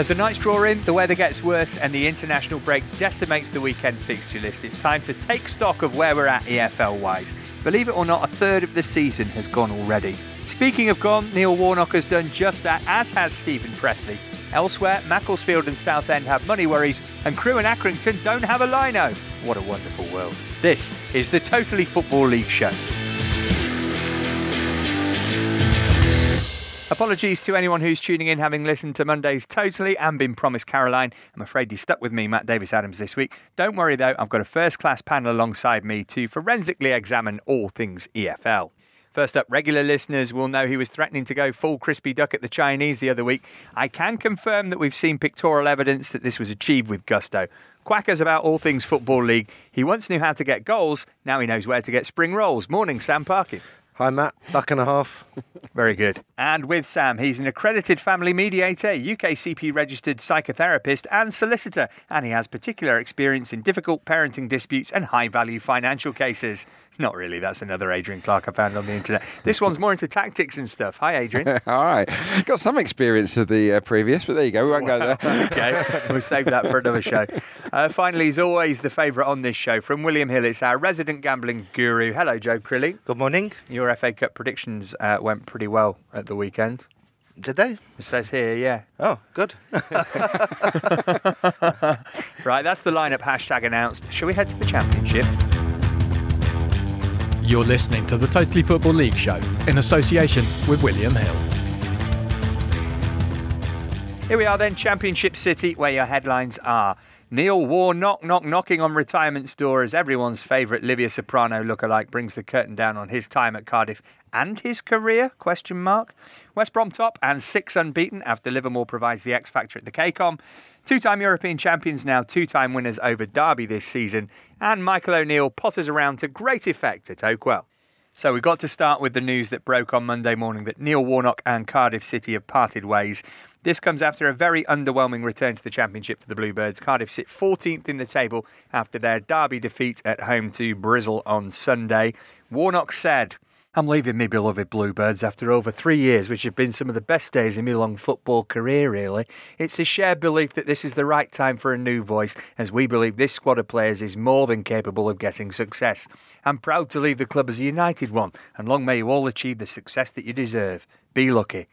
As the nights draw in, the weather gets worse and the international break decimates the weekend fixture list. It's time to take stock of where we're at EFL wise. Believe it or not, a third of the season has gone already. Speaking of gone, Neil Warnock has done just that, as has Steven Pressley. Elsewhere, Macclesfield and Southend have money worries, and Crewe and Accrington don't have a lino. What a wonderful world. This is the Totally Football League show. Apologies to anyone who's tuning in having listened to Monday's Totally and been promised Caroline. I'm afraid you stuck with me, Matt Davis Adams, this week. Don't worry though, I've got a first class panel alongside me to forensically examine all things EFL. First up, regular listeners will know he was threatening to go full crispy duck at the Chinese the other week. I can confirm that we've seen pictorial evidence that this was achieved with gusto. Quackers about all things Football League. He once knew how to get goals, now he knows where to get spring rolls. Morning, Sam Parkin. Hi, Matt. Duck and a half. Very good. And with Sam, he's an accredited family mediator, UKCP registered psychotherapist, and solicitor. And he has particular experience in difficult parenting disputes and high value financial cases. Not really. That's another Adrian Clarke I found on the internet. This one's more into tactics and stuff. Hi, Adrian. All right. Got some experience of the uh, previous, but there you go. We won't go there. okay. We'll save that for another show. Uh, finally, as always, the favourite on this show from William Hill. It's our resident gambling guru. Hello, Joe Crilly. Good morning. Your FA Cup predictions uh, went pretty well at the weekend. Did they? It says here, yeah. Oh, good. right, that's the lineup hashtag announced. Shall we head to the championship? You're listening to the Totally Football League show in association with William Hill. Here we are then, Championship City, where your headlines are. Neil Warnock knock knock, knocking on retirement's door as everyone's favourite Livia Soprano lookalike brings the curtain down on his time at Cardiff and his career? Question mark. West Brom top and six unbeaten after Livermore provides the X factor at the KCOM. Two-time European champions now, two-time winners over Derby this season, and Michael O'Neill potters around to great effect at Oakwell. So we've got to start with the news that broke on Monday morning that Neil Warnock and Cardiff City have parted ways. This comes after a very underwhelming return to the Championship for the Bluebirds. Cardiff sit 14th in the table after their Derby defeat at home to Bristol on Sunday. Warnock said, I'm leaving me beloved Bluebirds after over three years, which have been some of the best days in my long football career, really. It's a shared belief that this is the right time for a new voice, as we believe this squad of players is more than capable of getting success. I'm proud to leave the club as a united one, and long may you all achieve the success that you deserve. Be lucky.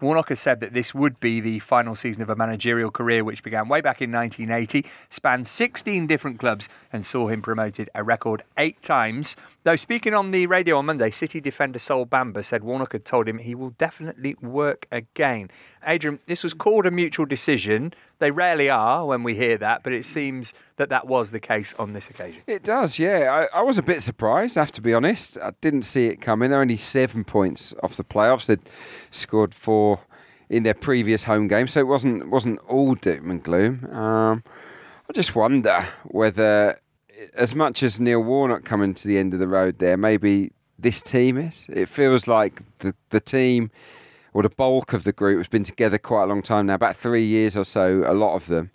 Warnock has said that this would be the final season of a managerial career which began way back in 1980, spanned 16 different clubs, and saw him promoted a record eight times. Though speaking on the radio on Monday, City defender Sol Bamba said Warnock had told him he will definitely work again. Adrian, this was called a mutual decision. They rarely are when we hear that, but it seems that that was the case on this occasion. It does, yeah. I, I was a bit surprised, I have to be honest. I didn't see it coming. They're only seven points off the playoffs. They'd scored four in their previous home game, so it wasn't wasn't all doom and gloom. Um, I just wonder whether, as much as Neil Warnock coming to the end of the road there, maybe this team is. It feels like the the team or the bulk of the group has been together quite a long time now, about three years or so, a lot of them.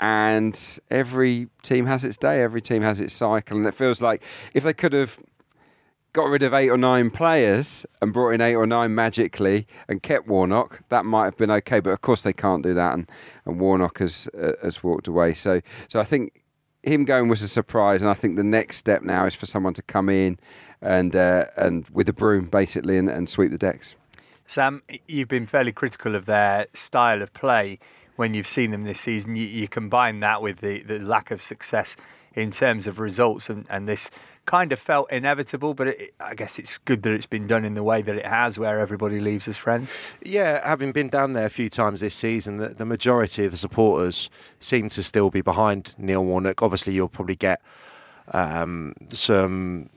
And every team has its day, every team has its cycle. And it feels like if they could have got rid of eight or nine players and brought in eight or nine magically and kept Warnock, that might have been okay. But of course, they can't do that. And, and Warnock has, uh, has walked away. So, so I think him going was a surprise, and I think the next step now is for someone to come in and uh, and with a broom basically and, and sweep the decks. Sam, you've been fairly critical of their style of play when you've seen them this season. You, you combine that with the, the lack of success in terms of results, and, and this kind of felt inevitable, but it, I guess it's good that it's been done in the way that it has, where everybody leaves as friends. Yeah, having been down there a few times this season, the, the majority of the supporters seem to still be behind Neil Warnock. Obviously, you'll probably get um, some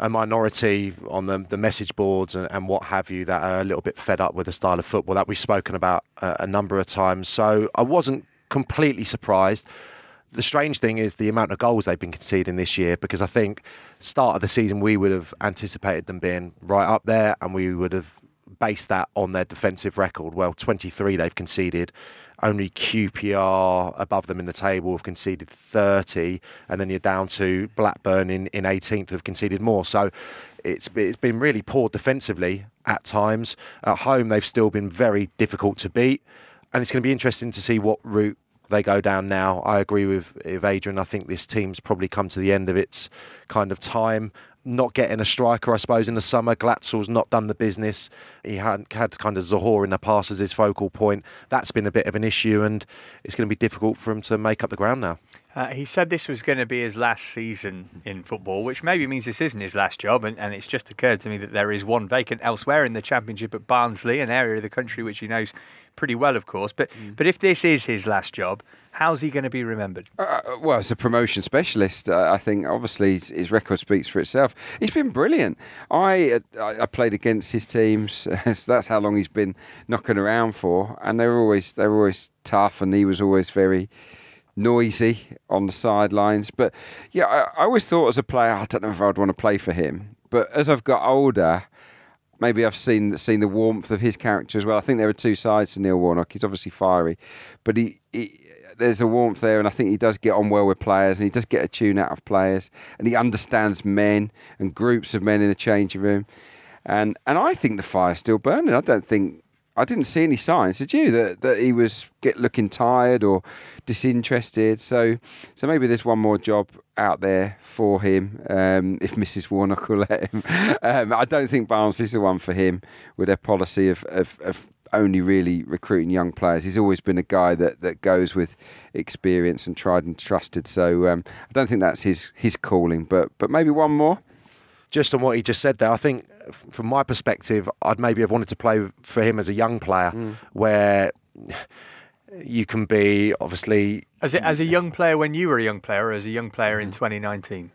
a minority on the, the message boards and, and, what have you that are a little bit fed up with the style of football that we've spoken about uh, a number of times. So I wasn't completely surprised. The strange thing is the amount of goals they've been conceding this year because I think start of the season we would have anticipated them being right up there and we would have based that on their defensive record. Well, 23 they've conceded only QPR above them in the table have conceded 30, and then you're down to Blackburn in, in 18th have conceded more. So it's it's been really poor defensively at times. At home, they've still been very difficult to beat. and it's going to be interesting to see what route they go down now. I agree with, with Adrian. I think this team's probably come to the end of its kind of time. Not getting a striker, I suppose, in the summer. Glatzel's not done the business. He had had kind of Zohore in the past as his focal point. That's been a bit of an issue, and it's going to be difficult for him to make up the ground now. Uh, he said this was going to be his last season in football, which maybe means this isn't his last job. And, and, it's just occurred to me that there is one vacant elsewhere in the Championship at Barnsley, an area of the country which he knows pretty well, of course. But mm. but if this is his last job, how's he going to be remembered? Uh, uh, well, as a promotion specialist, uh, I think obviously his, his, record speaks for itself. He's been brilliant. I uh, I played against his teams, so that's how long he's been knocking around for, and they were always they were always tough, and he was always very noisy on the sidelines. But yeah, I, I, always thought as a player, I don't know if I'd want to play for him. But as I've got older, maybe I've seen seen the warmth of his character as well. I think there are two sides to Neil Warnock. He's obviously fiery, but he, he there's a warmth there, and I think he does get on well with players, and he does get a tune out of players, and he understands men and groups of men in the changing room, and and I think the fire's still burning. I don't think I didn't see any signs, did you, that, that he was get looking tired or disinterested? So, so maybe there's one more job out there for him um, if Mrs. Warnock will let him. Um, I don't think Barnes is the one for him with their policy of, of, of only really recruiting young players. He's always been a guy that, that goes with experience and tried and trusted. So um, I don't think that's his his calling. But but maybe one more just on what he just said there, I think from my perspective, I'd maybe have wanted to play for him as a young player, mm. where you can be obviously as a, as a young player when you were a young player, or as a young player in 2019.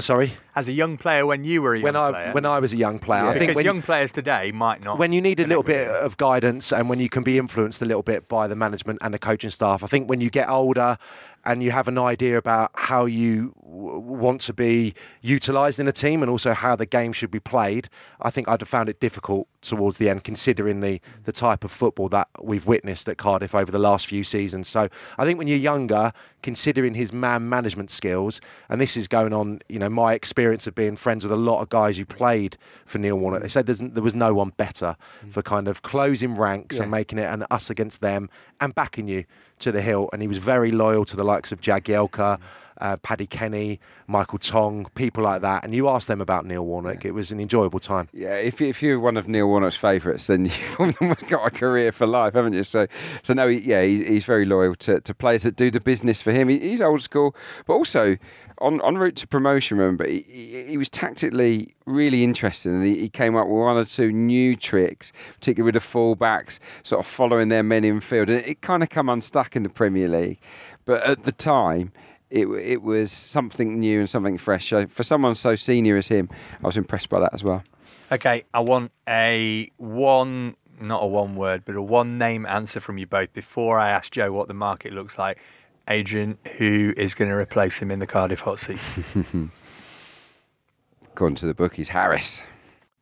Sorry, as a young player when you were a young when I player? when I was a young player, yeah. I think because young players today might not. When you need a little bit of guidance and when you can be influenced a little bit by the management and the coaching staff, I think when you get older and you have an idea about how you w- want to be utilised in a team and also how the game should be played, I think I'd have found it difficult towards the end, considering the, the type of football that we've witnessed at Cardiff over the last few seasons. So I think when you're younger, considering his man management skills, and this is going on, you know, my experience of being friends with a lot of guys who played for Neil Warnock, they said there was no one better mm. for kind of closing ranks yeah. and making it an us against them and backing you to the hill. And he was very loyal to the likes of Jagielka uh, Paddy Kenny, Michael Tonge, people like that, and you asked them about Neil Warnock. Yeah. It was an enjoyable time. Yeah, if, if you're one of Neil Warnock's favourites, then you've almost got a career for life, haven't you? So, so no, yeah, he, he's very loyal to, to players that do the business for him. He, he's old school, but also on, on route to promotion, remember, he, he, he was tactically really interesting and he, he, came up with one or two new tricks, particularly with the fullbacks, sort of following their men in field. And it, it kind of come unstuck in the Premier League. But at the time, it it was something new and something fresh. So for someone so senior as him, I was impressed by that as well. Okay, I want a one, not a one word, but a one name answer from you both before I ask Joe what the market looks like. Adrian, who is going to replace him in the Cardiff hot seat? According to the bookies, Harris.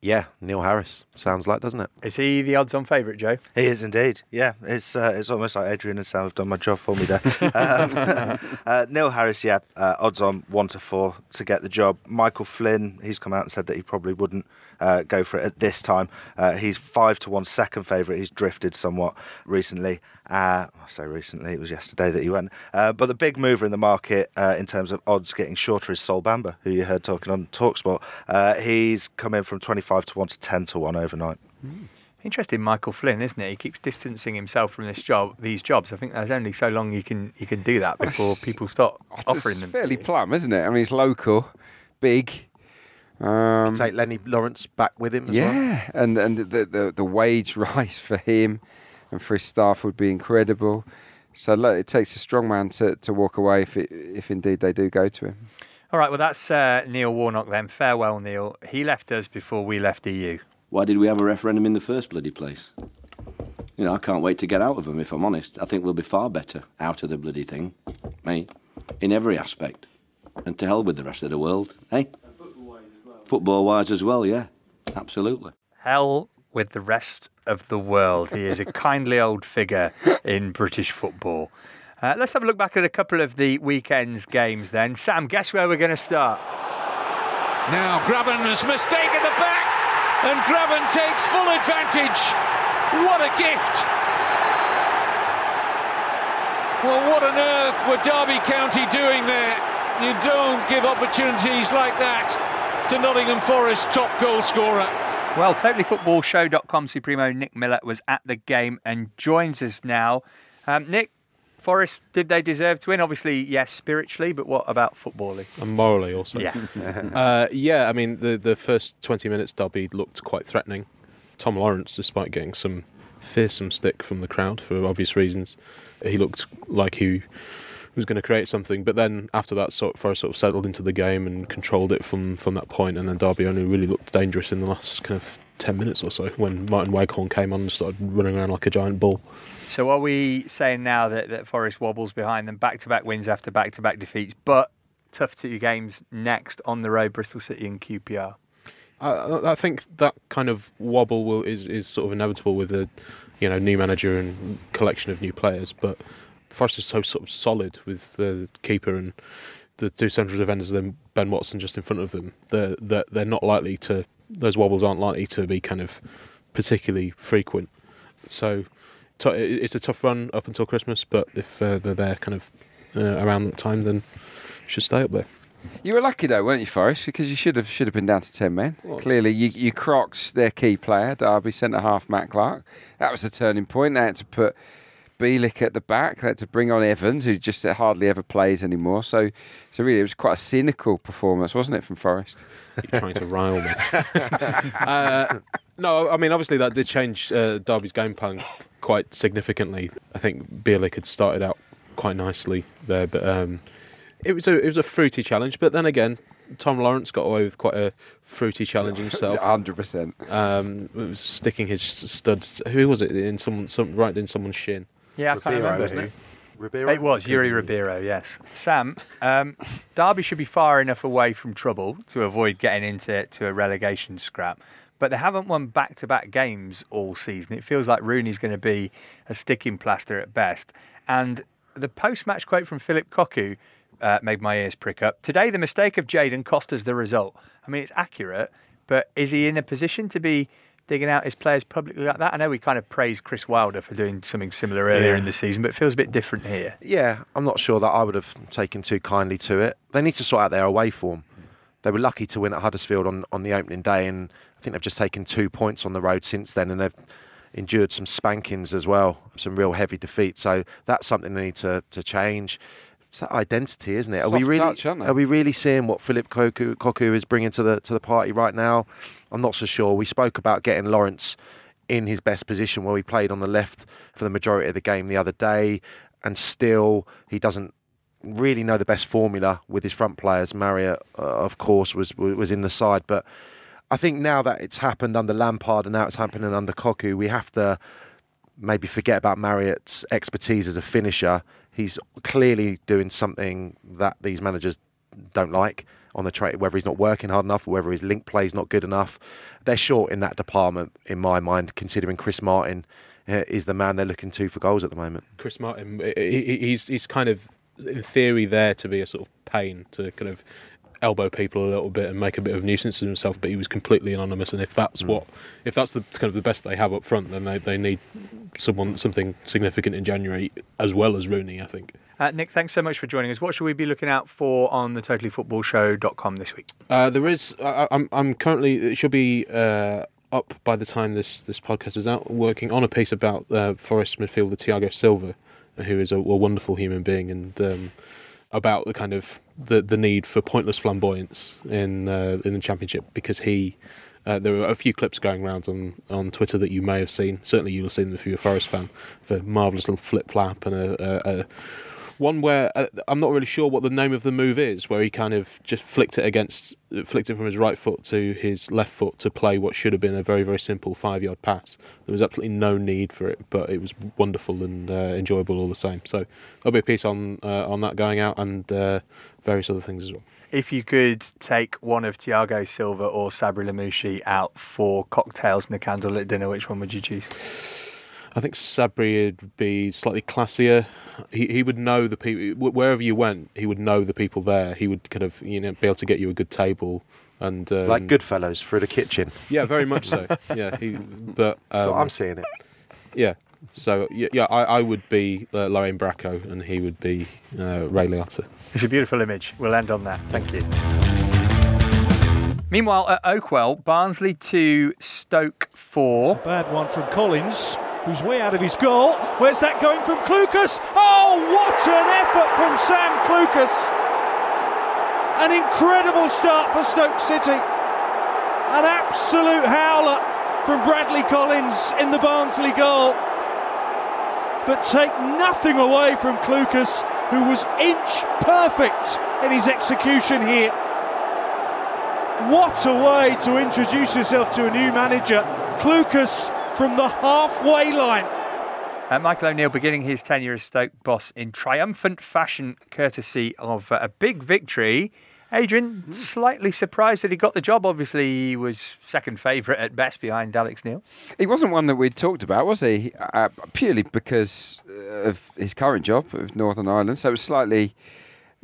Yeah, Neil Harris sounds like, doesn't it? Is he the odds-on favourite, Joe? He is indeed. Yeah, it's uh, it's almost like Adrian and Sam have done my job for me there. um, uh, Neil Harris, yeah, uh, odds-on one to four to get the job. Michael Flynn, he's come out and said that he probably wouldn't uh, go for it at this time. Uh, he's five to one second favourite. He's drifted somewhat recently. Uh, I say recently, it was yesterday that he went. Uh, but the big mover in the market uh, in terms of odds getting shorter is Sol Bamba, who you heard talking on Talksport. Uh, he's come in from 25 to 1 to 10 to 1 overnight. Mm. Interesting, Michael Flynn, isn't it? He keeps distancing himself from this job, these jobs. I think there's only so long you can you can do that before it's, people start offering them. Fairly plumb, isn't it? I mean, he's local, big. Um, take Lennie Lawrence back with him. yeah, well. and and the, the the wage rise for him and for his staff would be incredible. So look, it takes a strong man to, to walk away if it, if indeed they do go to him. All right, well that's uh, Neil Warnock then. Farewell, Neil. He left us before we left EU. Why did we have a referendum in the first bloody place? You know, I can't wait to get out of them. If I'm honest, I think we'll be far better out of the bloody thing, me, in every aspect. And to hell with the rest of the world, eh? Football wise as well, yeah, absolutely. Hell with the rest of the world. He is a kindly old figure in British football. Uh, let's have a look back at a couple of the weekend's games then. Sam, guess where we're going to start? Now, Grabban's mistake at the back, and Grabban takes full advantage. What a gift! Well, what on earth were Derby County doing there? You don't give opportunities like that to Nottingham Forest top goal scorer. Well, totallyfootballshow.com Supremo Nick Miller was at the game and joins us now. Um, Nick, Forest, did they deserve to win? Obviously, yes, spiritually, but what about footballing? And morally also. Yeah. Uh, yeah, I mean, the, the first 20 minutes, Derby looked quite threatening. Tom Lawrence, despite getting some fearsome stick from the crowd for obvious reasons, he looked like he was going to create something. But then after that, sort Forest sort of settled into the game and controlled it from, from that point. And then Derby only really looked dangerous in the last kind of 10 minutes or so when Martin Waghorn came on and started running around like a giant bull. So are we saying now that, that Forest wobbles behind them, back-to-back wins after back-to-back defeats, but tough two games next on the road, Bristol City and QPR? I, I think that kind of wobble will, is is sort of inevitable with a you know new manager and collection of new players. But Forest is so sort of solid with the keeper and the two central defenders, then Ben Watson just in front of them. They're, they're they're not likely to those wobbles aren't likely to be kind of particularly frequent. So t- it's a tough run up until Christmas, but if uh, they're there kind of uh, around that time, then should stay up there. You were lucky though, weren't you, Forest? Because you should have should have been down to ten men. Clearly, you you crocs their key player, Derby centre half Matt Clarke. That was the turning point. They had to put Bielik at the back. They had to bring on Evans, who just hardly ever plays anymore. So, so really, it was quite a cynical performance, wasn't it, from Forest? You're trying to rile me. uh, no, I mean obviously that did change uh, Derby's game plan quite significantly. I think Bielik had started out quite nicely there, but um, it was a it was a fruity challenge. But then again, Tom Lawrence got away with quite a fruity challenge himself. Hundred percent. Um, was sticking his studs. Who was it in someone? Some, right in someone's shin. Yeah, I can't remember. wasn't it? Ribeiro? It was Yuri Ribeiro, yes. Sam, um, Derby should be far enough away from trouble to avoid getting into to a relegation scrap, but they haven't won back-to-back games all season. It feels like Rooney's going to be a sticking plaster at best. And the post-match quote from Phillip Cocu uh, made my ears prick up. Today, the mistake of Jayden cost us the result. I mean, it's accurate, but is he in a position to be digging out his players publicly like that? I know we kind of praised Chris Wilder for doing something similar earlier Yeah. in the season, but it feels a bit different here. Yeah, I'm not sure that I would have taken too kindly to it. They need to sort out their away form. They were lucky to win at Huddersfield on, on the opening day, and I think they've just taken two points on the road since then, and they've endured some spankings as well, some real heavy defeats. So that's something they need to, to change. It's that identity, isn't it? Are we really touch, are we really seeing what Phillip Cocu, Cocu is bringing to the to the party right now? I'm not so sure. We spoke about getting Lawrence in his best position where he played on the left for the majority of the game the other day, and still he doesn't really know the best formula with his front players. Marriott, uh, of course, was was in the side, but I think now that it's happened under Lampard and now it's happening under Cocu, we have to maybe forget about Marriott's expertise as a finisher. He's clearly doing something that these managers don't like on the trade, whether he's not working hard enough whether his link play is not good enough. They're short in that department, in my mind, considering Chris Martin uh, is the man they're looking to for goals at the moment. Chris Martin, he- he- he's he's kind of in theory there to be a sort of pain to kind of elbow people a little bit and make a bit of a nuisance of himself, but he was completely anonymous. And if that's what, if that's the kind of the best they have up front, then they, they need someone something significant in January as well as Rooney. I think. Uh, Nick, thanks so much for joining us. What should we be looking out for on the totallyfootballshow.com this week? Uh, there is. I, I'm. I'm currently. It should be uh, up by the time this this podcast is out. Working on a piece about uh, Forest midfielder Tiago Silva, who is a, a wonderful human being, and um, about the kind of the the need for pointless flamboyance in uh, in the championship because he. Uh, there were a few clips going around on, on Twitter that you may have seen. Certainly, you'll have seen them if you're a Forest fan. Of a marvelous little flip flap and a, a one where uh, I'm not really sure what the name of the move is, where he kind of just flicked it against, flicked it from his right foot to his left foot to play what should have been a very, very simple five yard pass. There was absolutely no need for it, but it was wonderful and uh, enjoyable all the same. So there'll be a piece on uh, on that going out and uh, various other things as well. If you could take one of Tiago Silva or Sabri Lamouchi out for cocktails and a candlelit dinner, which one would you choose? I think Sabri would be slightly classier. He he would know the people wherever you went. He would know the people there. He would kind of you know be able to get you a good table and um, Like Goodfellas through the kitchen. Yeah, very much so. Yeah, he. But So um, I'm seeing it. yeah, So yeah, yeah I, I would be uh, Lorraine Bracco, and he would be uh, Ray Liotta. It's a beautiful image. We'll end on that. Thank you. Meanwhile, at Oakwell, Barnsley 2, Stoke 4. Bad one from Collins, who's way out of his goal. Where's that going from Clucas? Oh, what an effort from Sam Clucas! An incredible start for Stoke City. An absolute howler from Bradley Collins in the Barnsley goal. But take nothing away from Clucas, who was inch perfect in his execution here. What a way to introduce yourself to a new manager. Clucas from the halfway line. Uh, Michael O'Neill beginning his tenure as Stoke boss in triumphant fashion, courtesy of uh, a big victory. Adrian, slightly surprised that he got the job. Obviously, he was second favourite at best behind Alex Neil. He wasn't one that we'd talked about, was he? Uh, purely because of his current job of Northern Ireland. So it was slightly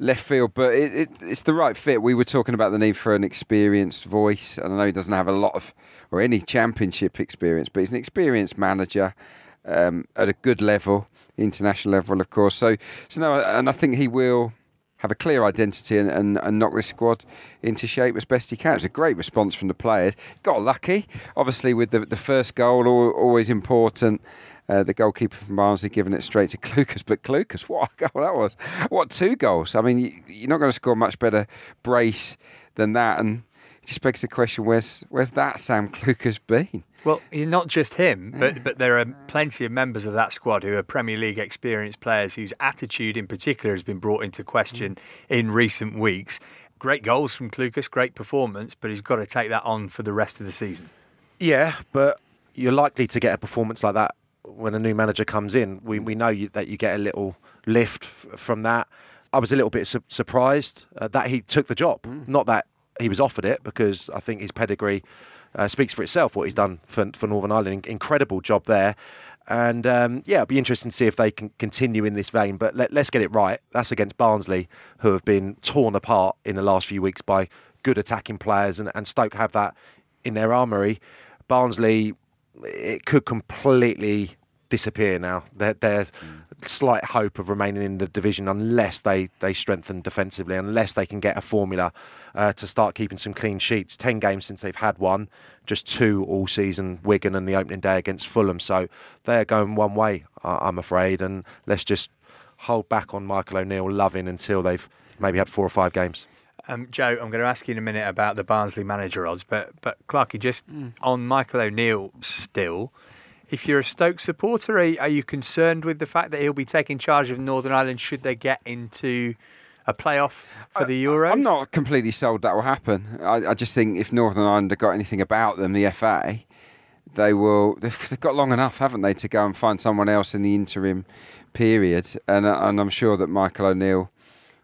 left field, but it, it, it's the right fit. We were talking about the need for an experienced voice, and I know he doesn't have a lot of or any championship experience, but he's an experienced manager um, at a good level, international level, of course. So, so no, and I think he will have a clear identity and, and, and knock this squad into shape as best he can. It's a great response from the players. Got lucky, obviously, with the, the first goal, always important. Uh, the goalkeeper from Barnsley giving it straight to Clucas, but Clucas, what a goal that was! What two goals? I mean, you, you're not going to score much better brace than that, and it just begs the question: Where's where's that Sam Clucas been? Well, not just him, but but there are plenty of members of that squad who are Premier League experienced players whose attitude, in particular, has been brought into question in recent weeks. Great goals from Clucas, great performance, but he's got to take that on for the rest of the season. Yeah, but you're likely to get a performance like that when a new manager comes in. We we know you, that you get a little lift f- from that. I was a little bit su- surprised uh, that he took the job, mm. not that he was offered it, because I think his pedigree uh, speaks for itself. What he's done for for Northern Ireland, incredible job there. And um, yeah, it'll be interesting to see if they can continue in this vein. But let, us get it right. That's against Barnsley, who have been torn apart in the last few weeks by good attacking players, and, and Stoke have that in their armoury. Barnsley, it could completely disappear now. There, there's mm. slight hope of remaining in the division unless they, they strengthen defensively, unless they can get a formula uh, to start keeping some clean sheets. Ten games since they've had one, just two all season, Wigan and the opening day against Fulham. So they're going one way, I'm afraid. And let's just hold back on Michael O'Neill loving until they've maybe had four or five games. Um, Joe, I'm going to ask you in a minute about the Barnsley manager odds, but but Clarky, just mm. on Michael O'Neill still if you're a Stoke supporter, are, are, you concerned with the fact that he'll be taking charge of Northern Ireland should they get into a playoff for the Euros? I'm not completely sold that will happen. I, I, just think if Northern Ireland have got anything about them, the FA, they will. They've, they've, got long enough, haven't they, to go and find someone else in the interim period? And, uh, and I'm sure that Michael O'Neill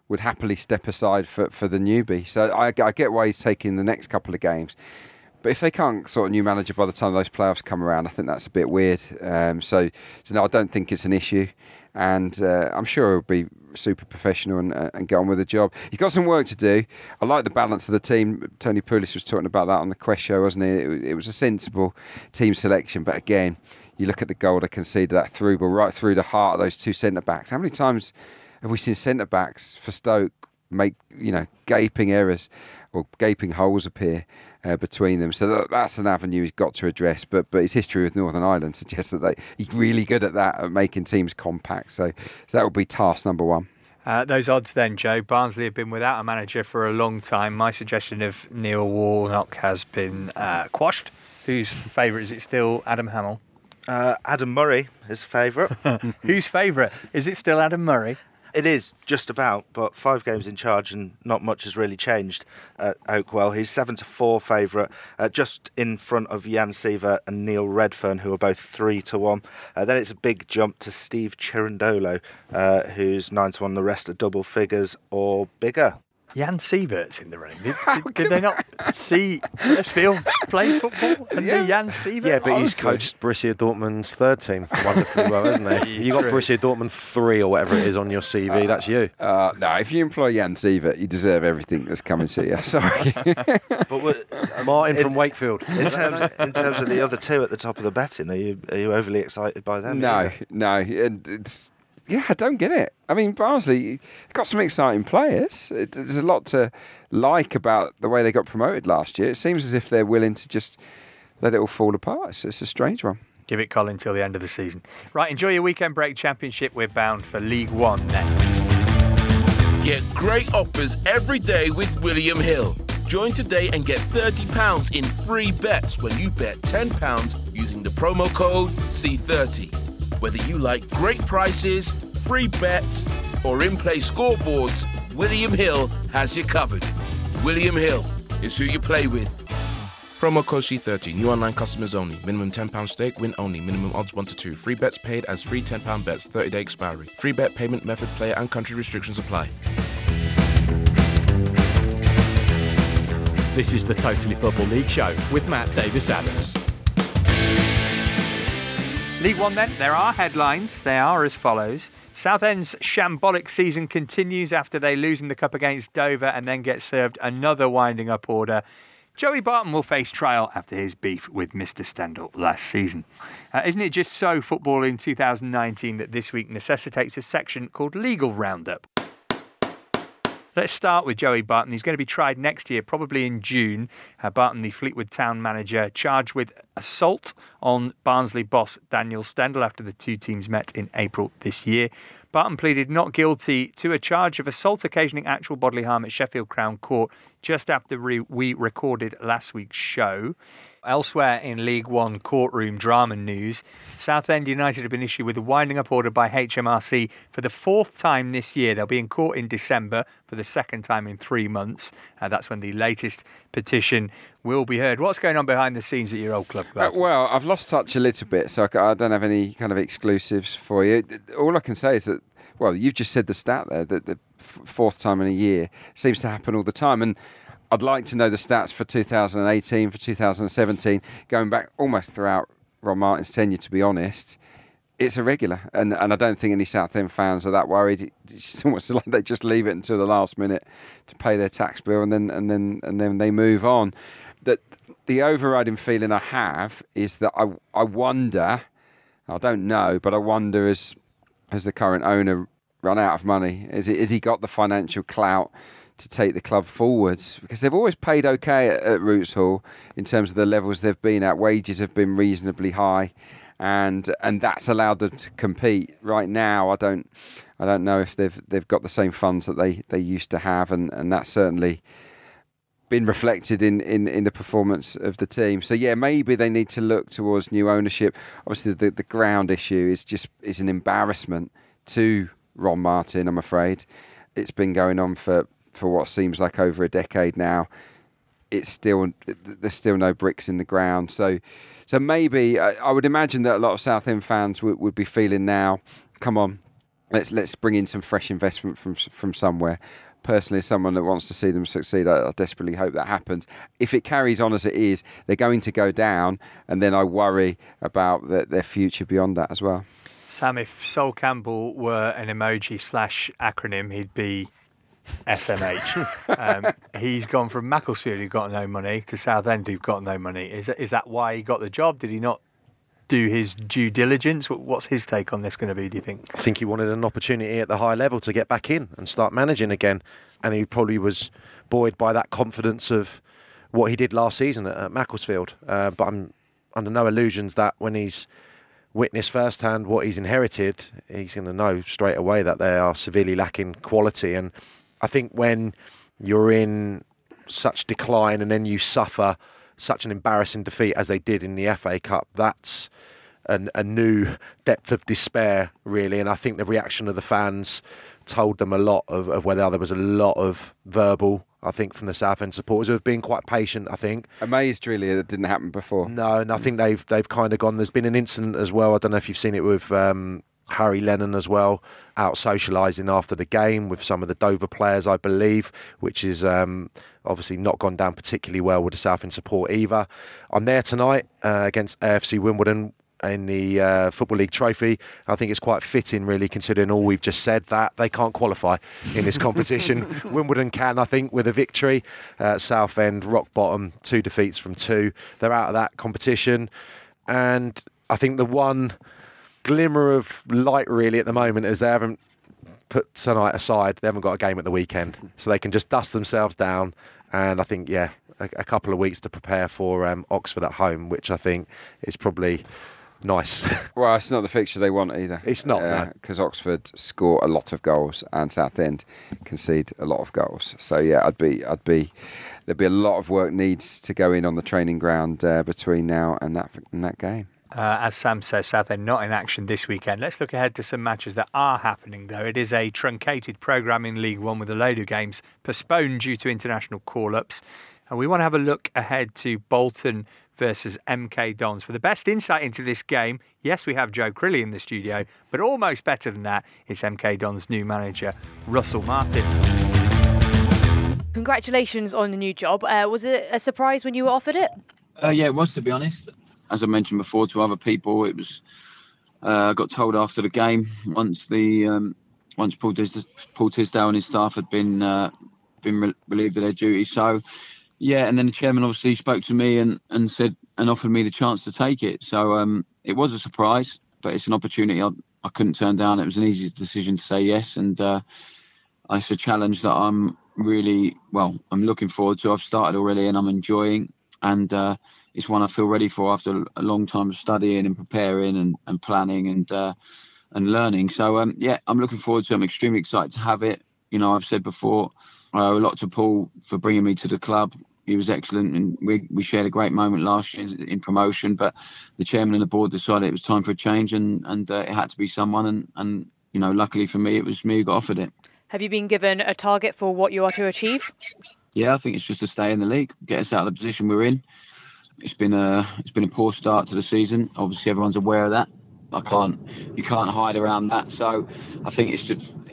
would happily step aside for, for the newbie. So I, I get why he's taking the next couple of games. But if they can't sort a new manager by the time those playoffs come around, I think that's a bit weird. Um, so, so no, I don't think it's an issue, and uh, I'm sure he'll be super professional and, uh, and get on with the job. He's got some work to do. I like the balance of the team. Tony Pulis was talking about that on the Quest show, wasn't he? It, it was a sensible team selection, but again, you look at the goal they conceded that through ball right through the heart of those two centre backs. How many times have we seen centre backs for Stoke make you know gaping errors or gaping holes appear uh, between them. So that, that's an avenue he's got to address. But but his history with Northern Ireland suggests that they, he's really good at that, at making teams compact. So, so that would be task number one. Uh, those odds then, Joe. Barnsley have been without a manager for a long time. My suggestion of Neil Warnock has been uh, quashed. Whose favourite is it still? Adam Hammill. Uh, Adam Murray is favourite. Whose favourite is it still? Adam Murray. It is just about, but five games in charge and not much has really changed at Oakwell. He's seven to four favourite, uh, just in front of Jan Siewert and Neil Redfearn, who are both three to one. Uh, then it's a big jump to Steve Cherundolo, uh, who's nine to one. The rest are double figures or bigger. Jan Siewert's in the running. Did, did, did they not see Huddersfield play football and Yeah. Jan Siewert? Yeah, but he's coached Borussia Dortmund's third team wonderfully well, hasn't he? You got True. Borussia Dortmund three or whatever it is on your CV. That's you. Uh, no, if you employ Jan Siewert, you deserve everything that's coming to you. Sorry. But what, Martin in- from Wakefield. in terms in terms of the other two at the top of the betting, are you are you overly excited by them? no, either? no. It's, yeah, I don't get it. I mean, Barnsley got some exciting players. It, there's a lot to like about the way they got promoted last year. It seems as if they're willing to just let it all fall apart. It's, it's a strange one. Give it Colin till the end of the season. Right, enjoy your weekend break championship. We're bound for League One next. Get great offers every day with William Hill. Join today and get £30 in free bets when you bet £10 using the promo code C30. Whether you like great prices, free bets, or in play scoreboards, William Hill has you covered. William Hill is who you play with. Promo code C30. New online customers only. Minimum £10 stake. Win only. Minimum odds 1 to 2. Free bets paid as free £10 bets. 30 day expiry. Free bet payment method, player, and country restrictions apply. This is the Totally Football League show with Matt Davis Adams. League One, then, there are headlines. They are as follows. Southend's shambolic season continues after they lose in the Cup against Dover and then get served another winding up order. Joey Barton will face trial after his beef with Mr. Stendel last season. Uh, isn't it just so, football in 2019, that this week necessitates a section called Legal Roundup? Let's start with Joey Barton. He's going to be tried next year, probably in June. Uh, Barton, the Fleetwood Town manager, charged with assault on Barnsley boss Daniel Stendel after the two teams met in April this year. Barton pleaded not guilty to a charge of assault occasioning actual bodily harm at Sheffield Crown Court just after re- we recorded last week's show. Elsewhere in League One courtroom drama news, Southend United have been issued with a winding up order by HMRC for the fourth time this year. They'll be in court in December for the second time in three months. Uh, that's when the latest petition will be heard. What's going on behind the scenes at your old club? Uh, well, I've lost touch a little bit, so I don't have any kind of exclusives for you. All I can say is that, well, you've just said the stat there that the fourth time in a year seems to happen all the time, and I'd like to know the stats for 2018, for 2017, going back almost throughout Ron Martin's tenure. To be honest, it's irregular, and and I don't think any Southend fans are that worried. It's almost like they just leave it until the last minute to pay their tax bill, and then and then and then they move on. That the overriding feeling I have is that I I wonder, I don't know, but I wonder as has the current owner run out of money? Is it has he got the financial clout? To take the club forwards because they've always paid okay at, at Roots Hall in terms of the levels they've been at. Wages have been reasonably high, and and that's allowed them to compete. Right now, I don't I don't know if they've they've got the same funds that they, they used to have, and, and that's certainly been reflected in, in, in the performance of the team. So yeah, maybe they need to look towards new ownership. Obviously, the the ground issue is just is an embarrassment to Ron Martin. I'm afraid it's been going on for, for what seems like over a decade now. It's still there's still no bricks in the ground. So so maybe I, I would imagine that a lot of Southend fans would, would be feeling now. Come on, let's let's bring in some fresh investment from from somewhere. Personally, as someone that wants to see them succeed, I, I desperately hope that happens. If it carries on as it is, they're going to go down, and then I worry about their, their future beyond that as well. Sam, if Sol Campbell were an emoji slash acronym, he'd be SMH. um, he's gone from Macclesfield, who got no money, to Southend, who've got no money. Is that, is that why he got the job? Did he not do his due diligence? What's his take on this going to be, do you think? I think he wanted an opportunity at the high level to get back in and start managing again. And he probably was buoyed by that confidence of what he did last season at, at Macclesfield. Uh, but I'm under no illusions that when he's witnessed firsthand what he's inherited, he's going to know straight away that they are severely lacking quality. And I think when you're in such decline and then you suffer such an embarrassing defeat as they did in the FA Cup, that's an, a new depth of despair, really. And I think the reaction of the fans told them a lot of, of whether there was a lot of verbal, I think, from the Southend supporters who have been quite patient, I think. Amazed, really, that it didn't happen before. No, and I think they've they've kind of gone. There's been an incident as well. I don't know if you've seen it with um, Harry Lennon as well, out socialising after the game with some of the Dover players, I believe, which is um, obviously not gone down particularly well with the Southend support either. I'm there tonight uh, against AFC Wimbledon in the uh, Football League trophy. I think it's quite fitting, really, considering all we've just said that they can't qualify in this competition. Wimbledon can, I think, with a victory. Uh, Southend, rock bottom, two defeats from two. They're out of that competition. And I think the one glimmer of light, really, at the moment is they haven't put tonight aside. They haven't got a game at the weekend. So they can just dust themselves down. And I think, yeah, a, a couple of weeks to prepare for um, Oxford at home, which I think is probably nice. Well, it's not the fixture they want either. It's not, no. because Oxford score a lot of goals and Southend concede a lot of goals. So yeah, I'd be, I'd be, there'd be a lot of work needs to go in on the training ground uh, between now and that and that game. Uh, as Sam says, Southend not in action this weekend. Let's look ahead to some matches that are happening, though. It is a truncated programme in League One with a load of games postponed due to international call ups. And we want to have a look ahead to Bolton versus MK Dons. For the best insight into this game, yes, we have Joe Crilly in the studio, but almost better than that, it's MK Dons' new manager, Russell Martin. Congratulations on the new job. Uh, was it a surprise when you were offered it? Uh, yeah, it was to be honest. As I mentioned before to other people, it was. Uh, I got told after the game once the um, once Paul, Paul Tisdale and his staff had been uh, been re- relieved of their duties. So yeah, and then the chairman obviously spoke to me and, and said and offered me the chance to take it. So um, it was a surprise, but it's an opportunity I, I couldn't turn down. It was an easy decision to say yes, and uh, it's a challenge that I'm really well. I'm looking forward to. I've started already, and I'm enjoying. And uh, it's one I feel ready for after a long time of studying and preparing and, and planning and uh, and learning. So um, yeah, I'm looking forward to. it. I'm extremely excited to have it. You know, I've said before I owe a lot to Paul for bringing me to the club. He was excellent, and we, we shared a great moment last year in promotion. But the chairman and the board decided it was time for a change, and and uh, it had to be someone. And and you know, luckily for me, it was me who got offered it. Have you been given a target for what you are to achieve? Yeah, I think it's just to stay in the league, get us out of the position we're in. It's been a it's been a poor start to the season. Obviously, everyone's aware of that. I can't you can't hide around that. So I think it's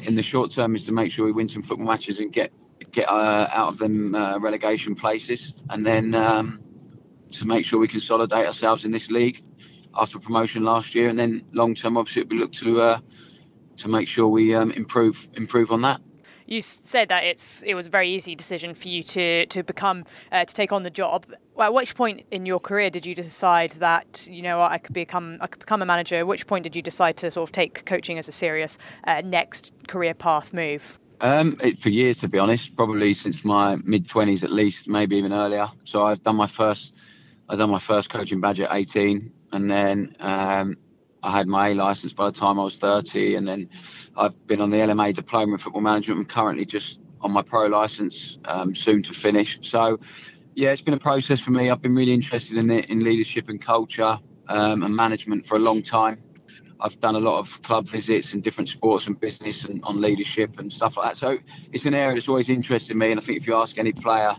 in the short term is to make sure we win some football matches and get get uh, out of them uh, relegation places, and then um, to make sure we consolidate ourselves in this league after promotion last year, and then long term, obviously, we look to uh, to make sure we um, improve improve on that. You said that it's it was a very easy decision for you to to become uh, to take on the job. At which point in your career did you decide that you know I could become I could become a manager? At which point did you decide to sort of take coaching as a serious uh, next career path move? Um, it, for years, to be honest, probably since my mid twenties at least, maybe even earlier. So I've done my first, I've done my first coaching badge at eighteen, and then um, I had my A license by the time I was thirty, and then I've been on the LMA diploma in football management. I'm currently just on my pro license, um, soon to finish. So yeah, it's been a process for me. I've been really interested in it, in leadership and culture um, and management for a long time. I've done a lot of club visits and different sports and business and on leadership and stuff like that. So it's an area that's always interested me. And I think if you ask any player,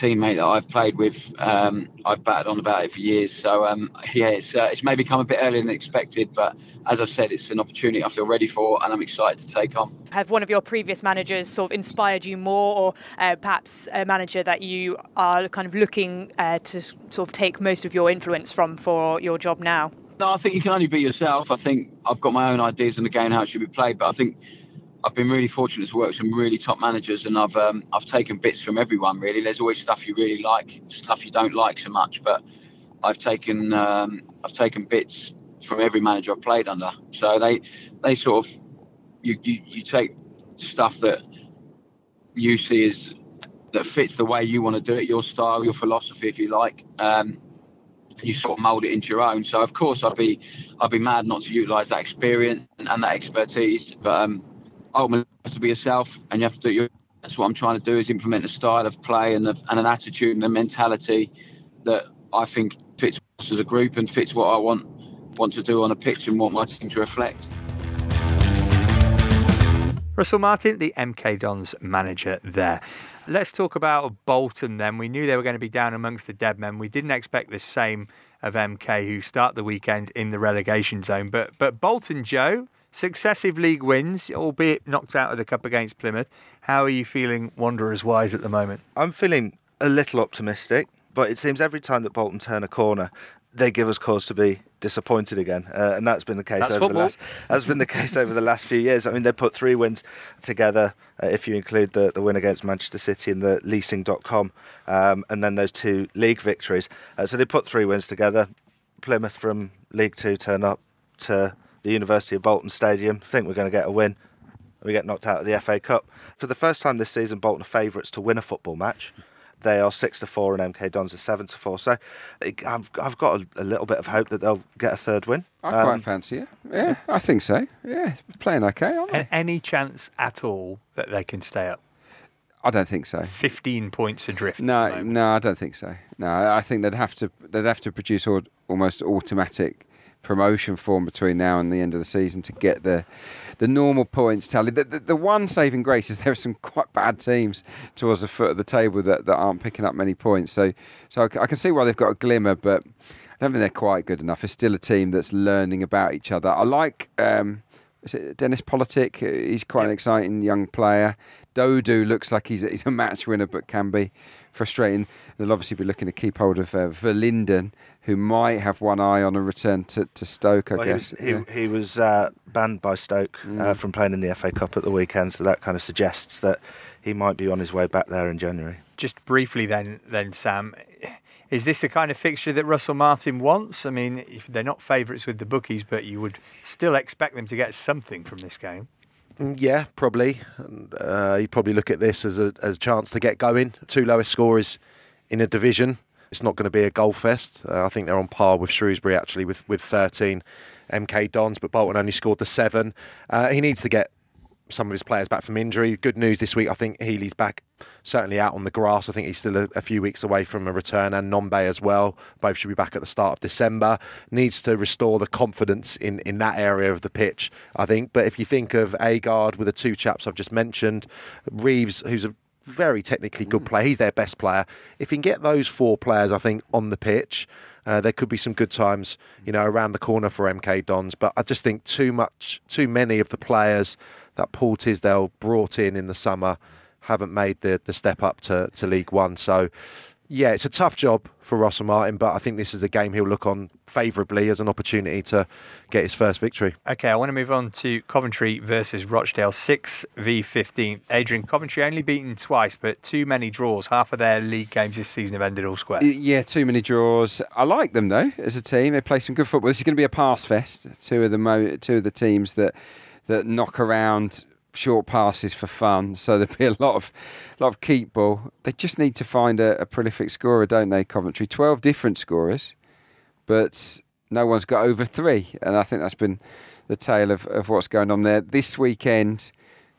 teammate that I've played with, um, I've batted on about it for years. So um, yeah, it's uh, it's maybe come a bit earlier than expected, but as I said, it's an opportunity I feel ready for, and I'm excited to take on. Have one of your previous managers sort of inspired you more, or uh, perhaps a manager that you are kind of looking uh, to sort of take most of your influence from for your job now? No, I think you can only be yourself. I think I've got my own ideas on the game, how it should be played, but I think I've been really fortunate to work with some really top managers, and I've um, I've taken bits from everyone. Really, there's always stuff you really like, stuff you don't like so much, but I've taken um, I've taken bits from every manager I've played under. So they they sort of you you, you take stuff that you see as that fits the way you want to do it, your style, your philosophy, if you like. Um, you sort of mould it into your own. So of course I'd be I'd be mad not to utilise that experience and, and, that expertise. But um, ultimately, have to be yourself, and you have to do your. That's what I'm trying to do is implement a style of play and, and an attitude and a mentality that I think fits us as a group and fits what I want want to do on a pitch and want my team to reflect. Russell Martin, the MK Dons manager there. Let's talk about Bolton then. We knew they were going to be down amongst the dead men. We didn't expect the same of MK who start the weekend in the relegation zone. But but Bolton Joe, successive league wins, albeit knocked out of the cup against Plymouth. How are you feeling Wanderers wise at the moment? I'm feeling a little optimistic, but it seems every time that Bolton turn a corner, they give us cause to be disappointed again, uh, and that's been the case That's over the last. That's been the case over the last few years. I mean, they put three wins together, uh, if you include the, the win against Manchester City and the leasing.com, um, and then those two league victories. Uh, so they put three wins together. Plymouth from League Two turn up to the University of Bolton Stadium. Think we're going to get a win. We get knocked out of the FA Cup for the first time this season. Bolton are favourites to win a football match. They are six to four, and MK Dons are seven to four. So I've I've got a, a little bit of hope that they'll get a third win. I Um, quite fancy it. Yeah, I think so. Yeah, playing okay. aren't they? A- Any chance at all that they can stay up? I don't think so. 15 points adrift. No, no, I don't think so. No, I think they'd have to they'd have to produce al- almost automatic promotion form between now and the end of the season to get the the normal points tally. The, the, the one saving grace is there are some quite bad teams towards the foot of the table that, that aren't picking up many points. So so I, can see why they've got a glimmer, but I don't think they're quite good enough. It's still a team that's learning about each other. I like. Um, is it Dennis Politic? He's quite an exciting young player. Dodoo looks like he's a, he's a match winner, but can be frustrating. They'll obviously be looking to keep hold of uh, Verlinden, who might have one eye on a return to, to Stoke. I Well, he guess. was, he, Yeah. he was uh, banned by Stoke uh, Mm. from playing in the FA Cup at the weekend, so that kind of suggests that he might be on his way back there in January. Just briefly, then, then Sam, is this the kind of fixture that Russell Martin wants? I mean, they're not favourites with the bookies, but you would still expect them to get something from this game. Mm, Yeah, probably. Uh, you probably look at this as a as a chance to get going. Two lowest scorers in a division. It's not going to be a goal fest. Uh, I think they're on par with Shrewsbury actually with with 13 MK Dons, but Bolton only scored the seven. Uh, he needs to get some of his players back from injury. Good news this week. I think Healey's back, certainly out on the grass. I think he's still a, a few weeks away from a return, and Nombe as well. Both should be back at the start of December. Needs to restore the confidence in, in that area of the pitch, I think. But if you think of Agard with the two chaps I've just mentioned, Reeves, who's a very technically good player, he's their best player. If you can get those four players, I think, on the pitch, uh, there could be some good times, you know, around the corner for MK Dons. But I just think too much, too many of the players that Paul Tisdale brought in in the summer haven't made the, the step up to, to League One. So, yeah, it's a tough job for Russell Martin, but I think this is a game he'll look on favourably as an opportunity to get his first victory. Okay, I want to move on to Coventry versus Rochdale, 6 v 15. Adrian, Coventry only beaten twice, but too many draws. Half of their league games this season have ended all square. Yeah, too many draws. I like them though as a team. They play some good football. This is going to be a pass fest. Two of the mo- two of the teams that that knock around short passes for fun. So there'll be a lot of lot of keep ball. They just need to find a, a prolific scorer, don't they? Coventry, twelve different scorers, but no one's got over three, and I think that's been the tale of, of what's going on there this weekend.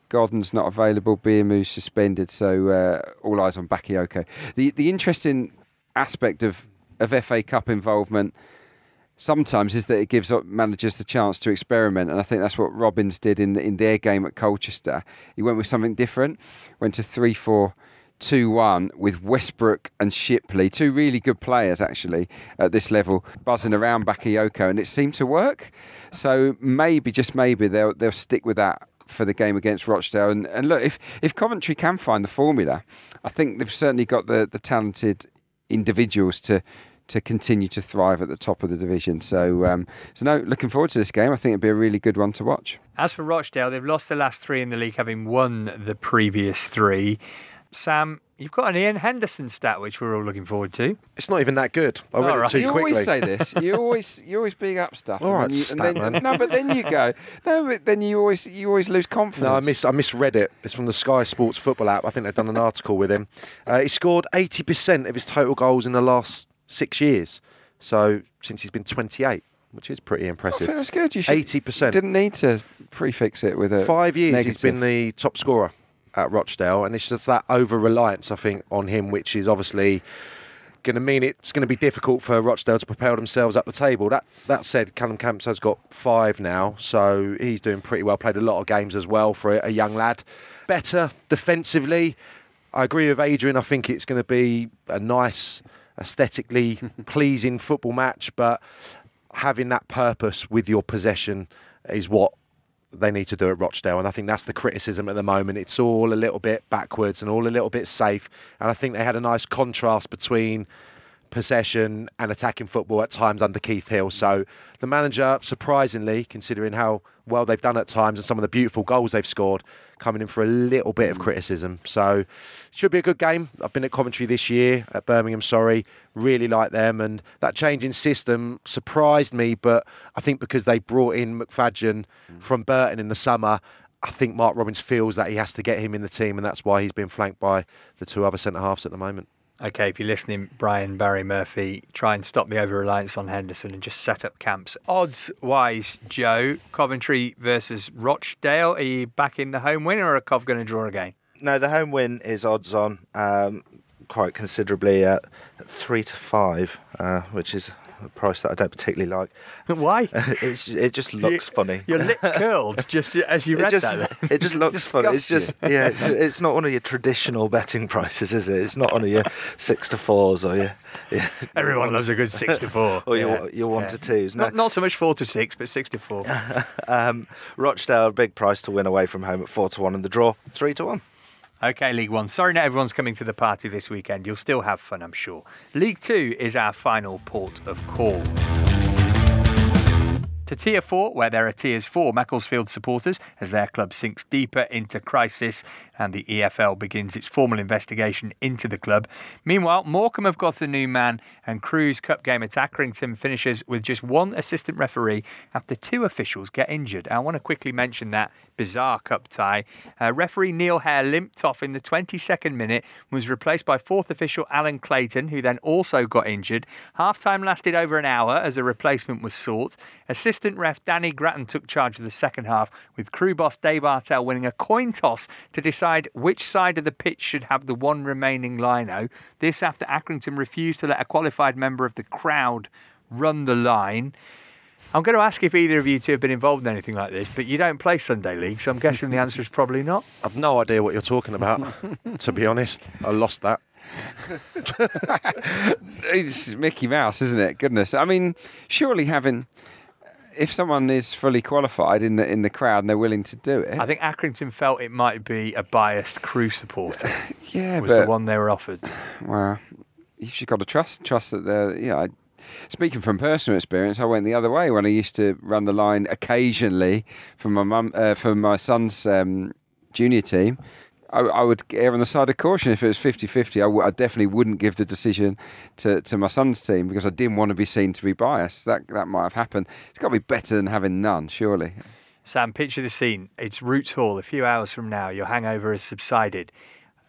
Gordon's not available. Biamou's suspended, so uh, all eyes on Bakayoko. The the interesting aspect of of FA Cup involvement sometimes is that it gives managers the chance to experiment, and I think that's what Robins did in in their game at Colchester. He went with something different, went to three four. 2 1 with Westbrooke and Shipley, two really good players actually at this level, buzzing around Bakayoko, and it seemed to work. So maybe, just maybe, they'll, they'll stick with that for the game against Rochdale. And, and look, if, if Coventry can find the formula, I think they've certainly got the, the talented individuals to to continue to thrive at the top of the division. So, um, so no, looking forward to this game. I think it'd be a really good one to watch. As for Rochdale, they've lost the last three in the league, having won the previous three. Sam, you've got an Ian Henderson stat, which we're all looking forward to. It's not even that good. I read All it right. too you quickly. always say this. You always you always big up stuff. All and you, stat and then, man. No, but then you go. No, but then you always you always lose confidence. No, I miss I misread it. It's from the Sky Sports football app. I think they've done an article with him. Uh, he scored eighty percent of his total goals in the last six years. So since he's been twenty eight, which is pretty impressive. think that's good. You should, Eighty percent. Didn't need to prefix it with a Five years negative. he's been the top scorer at Rochdale, and it's just that over reliance I think on him, which is obviously going to mean it's going to be difficult for Rochdale to propel themselves up the table. That that said, Callum Camps has got five now, so he's doing pretty well. Played a lot of games as well for a, a young lad. Better defensively. I agree with Adrian. I think it's going to be a nice aesthetically pleasing football match, but having that purpose with your possession is what they need to do at Rochdale. And I think that's the criticism at the moment. It's all a little bit backwards and all a little bit safe. And I think they had a nice contrast between possession and attacking football at times under Keith Hill. So the manager, surprisingly, considering how well they've done at times and some of the beautiful goals they've scored, coming in for a little bit of mm. criticism. So should be a good game. I've been at Coventry this year at Birmingham. Sorry, really like them, and that change in system surprised me. But I think because they brought in McFadzean mm. from Burton in the summer. I think Mark Robins feels that he has to get him in the team, and that's why he's been flanked by the two other centre halves at the moment. Okay, if you're listening, Brian, Barry Murphy, try and stop the over reliance on Henderson and just set up camps. Odds wise, Joe, Coventry versus Rochdale. Are you backing the home win or are Cov going to draw again? No, the home win is odds on um, quite considerably at three to five, uh, which is a price that I don't particularly like. Why? it's, it just looks funny. Your lip curled just as you It read just, that. it just looks funny. It's just you. yeah. It's, it's not one of your traditional betting prices, is it? It's not one of your six to fours or your. your Everyone loves a good six to four. or your Yeah, your one yeah. to twos. No, Not, not so much four to six, but six to four. um, Rochdale, a big price to win away from home at four to one, and the draw three to one. Okay, League One. Sorry not everyone's coming to the party this weekend. You'll still have fun, I'm sure. League Two is our final port of call. To Tier 4, where there are Tiers 4 Macclesfield supporters as their club sinks deeper into crisis and the EFL begins its formal investigation into the club. Meanwhile, Morecambe have got a new man and Crewe's Cup game at Accrington finishes with just one assistant referee after two officials get injured. I want to quickly mention that bizarre cup tie. Uh, referee Neil Hair limped off in the 22nd minute, was replaced by fourth official Alan Clayton, who then also got injured. Half time lasted over an hour as a replacement was sought. Assistant ref Danny Grattan took charge of the second half, with Crewe boss Dave Artell winning a coin toss to decide which side of the pitch should have the one remaining lino. This after Accrington refused to let a qualified member of the crowd run the line. I'm going to ask if either of you two have been involved in anything like this, but you don't play Sunday League, so I'm guessing the answer is probably not. I've no idea what you're talking about, to be honest. I lost that. it's Mickey Mouse, isn't it? Goodness. I mean, surely having if someone is fully qualified in the in the crowd and they're willing to do it. I think Accrington felt it might be a biased Crewe supporter. yeah, was but the one they were offered. well, you've just got to trust trust that they're you know. I, Speaking from personal experience, I went the other way when I used to run the line occasionally for my mum, uh, for my son's um, junior team. I, I would err on the side of caution if it was 50-50. I, w- I definitely wouldn't give the decision to, to my son's team because I didn't want to be seen to be biased. That that might have happened. It's got to be better than having none, surely. Sam, picture the scene. It's Roots Hall. A few hours from now, your hangover has subsided.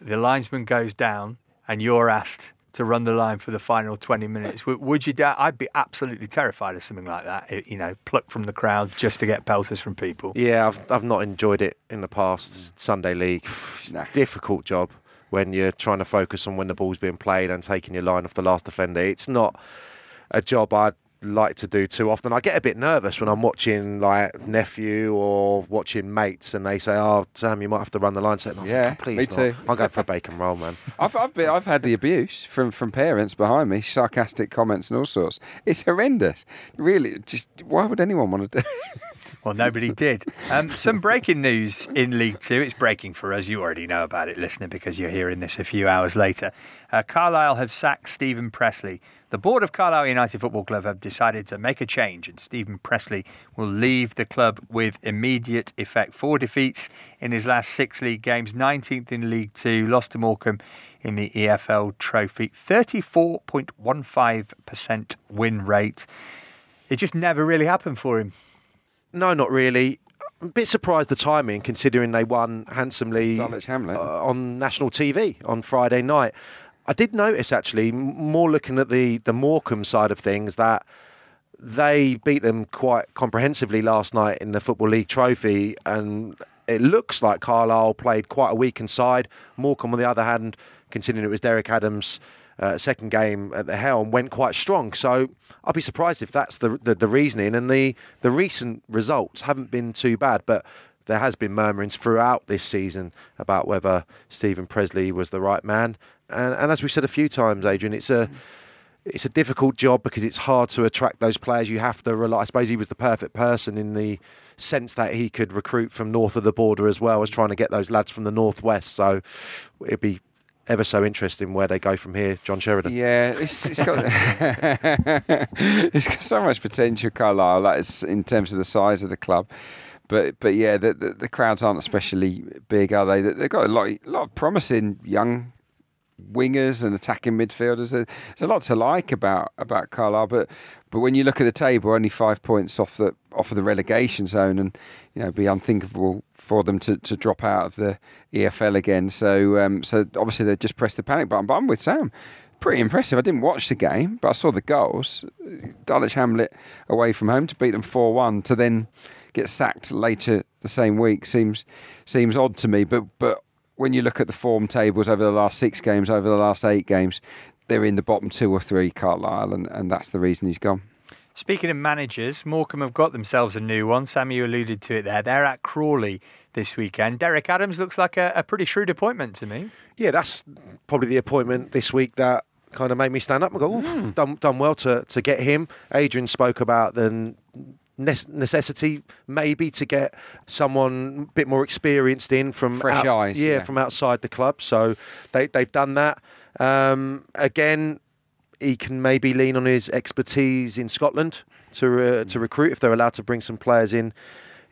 The linesman goes down, and you're asked to run the line for the final 20 minutes. Would you? Da- I'd be absolutely terrified of something like that. You know, plucked from the crowd just to get pelters from people. Yeah, I've I've not enjoyed it in the past. Mm. Sunday league, a difficult job when you're trying to focus on when the ball's being played and taking your line off the last defender. It's not a job I'd like to do too often. I get a bit nervous when I'm watching like nephew or watching mates, and they say, "Oh, Sam, you might have to run the line." So I'm Yeah, thinking, please, me not. too. I'm going for a bacon roll, man. I've I've, been, I've had the abuse from, from parents behind me, sarcastic comments and all sorts. It's horrendous. Really, just why would anyone want to do? Well, nobody did. Um, some breaking news in League Two. It's breaking for us. You already know about it, listener, because you're hearing this a few hours later. Uh, Carlisle have sacked Steven Pressley. The board of Carlisle United Football Club have decided to make a change, and Steven Pressley will leave the club with immediate effect. Four defeats in his last six league games, 19th in League Two, lost to Morecambe in the EFL Trophy, 34.15% win rate. It just never really happened for him. No, not really. I'm a bit surprised the timing, considering they won handsomely uh, on national TV on Friday night. I did notice actually, more looking at the the Morecambe side of things, that they beat them quite comprehensively last night in the Football League Trophy, and it looks like Carlisle played quite a weakened side. Morecambe, on the other hand, considering it was Derek Adams' uh, second game at the helm, went quite strong. So I'd be surprised if that's the the, the reasoning. And the the recent results haven't been too bad, but. There has been murmurings throughout this season about whether Steven Pressley was the right man, and, and as we've said a few times, Adrian, it's a it's a difficult job because it's hard to attract those players. You have to rely. I suppose he was the perfect person in the sense that he could recruit from north of the border as well as trying to get those lads from the northwest. So it'd be ever so interesting where they go from here, John Sheridan. Yeah, it's, it's got it's got so much potential, Carlisle. Like in terms of the size of the club. But but yeah, the, the, the crowds aren't especially big, are they? They've got a lot, a lot of promising young wingers and attacking midfielders. There's a lot to like about about Carlisle, but but when you look at the table, only five points off the off of the relegation zone, and you know, be unthinkable for them to, to drop out of the EFL again. So um, so obviously they just pressed the panic button. But I'm with Sam. Pretty impressive. I didn't watch the game, but I saw the goals. Dulwich Hamlet away from home to beat them four one to then get sacked later the same week seems seems odd to me. But but when you look at the form tables over the last six games, over the last eight games, they're in the bottom two or three, Carlisle, and, and that's the reason he's gone. Speaking of managers, Morecambe have got themselves a new one. Sam, you alluded to it there. They're at Crawley this weekend. Derek Adams looks like a, a pretty shrewd appointment to me. Yeah, that's probably the appointment this week that kind of made me stand up and go, mm. done, done well to, to get him. Adrian spoke about the necessity maybe to get someone a bit more experienced in from fresh out, eyes yeah, yeah, from outside the club. So they, they've done that. Um, again he can maybe lean on his expertise in Scotland to uh, to recruit if they're allowed to bring some players in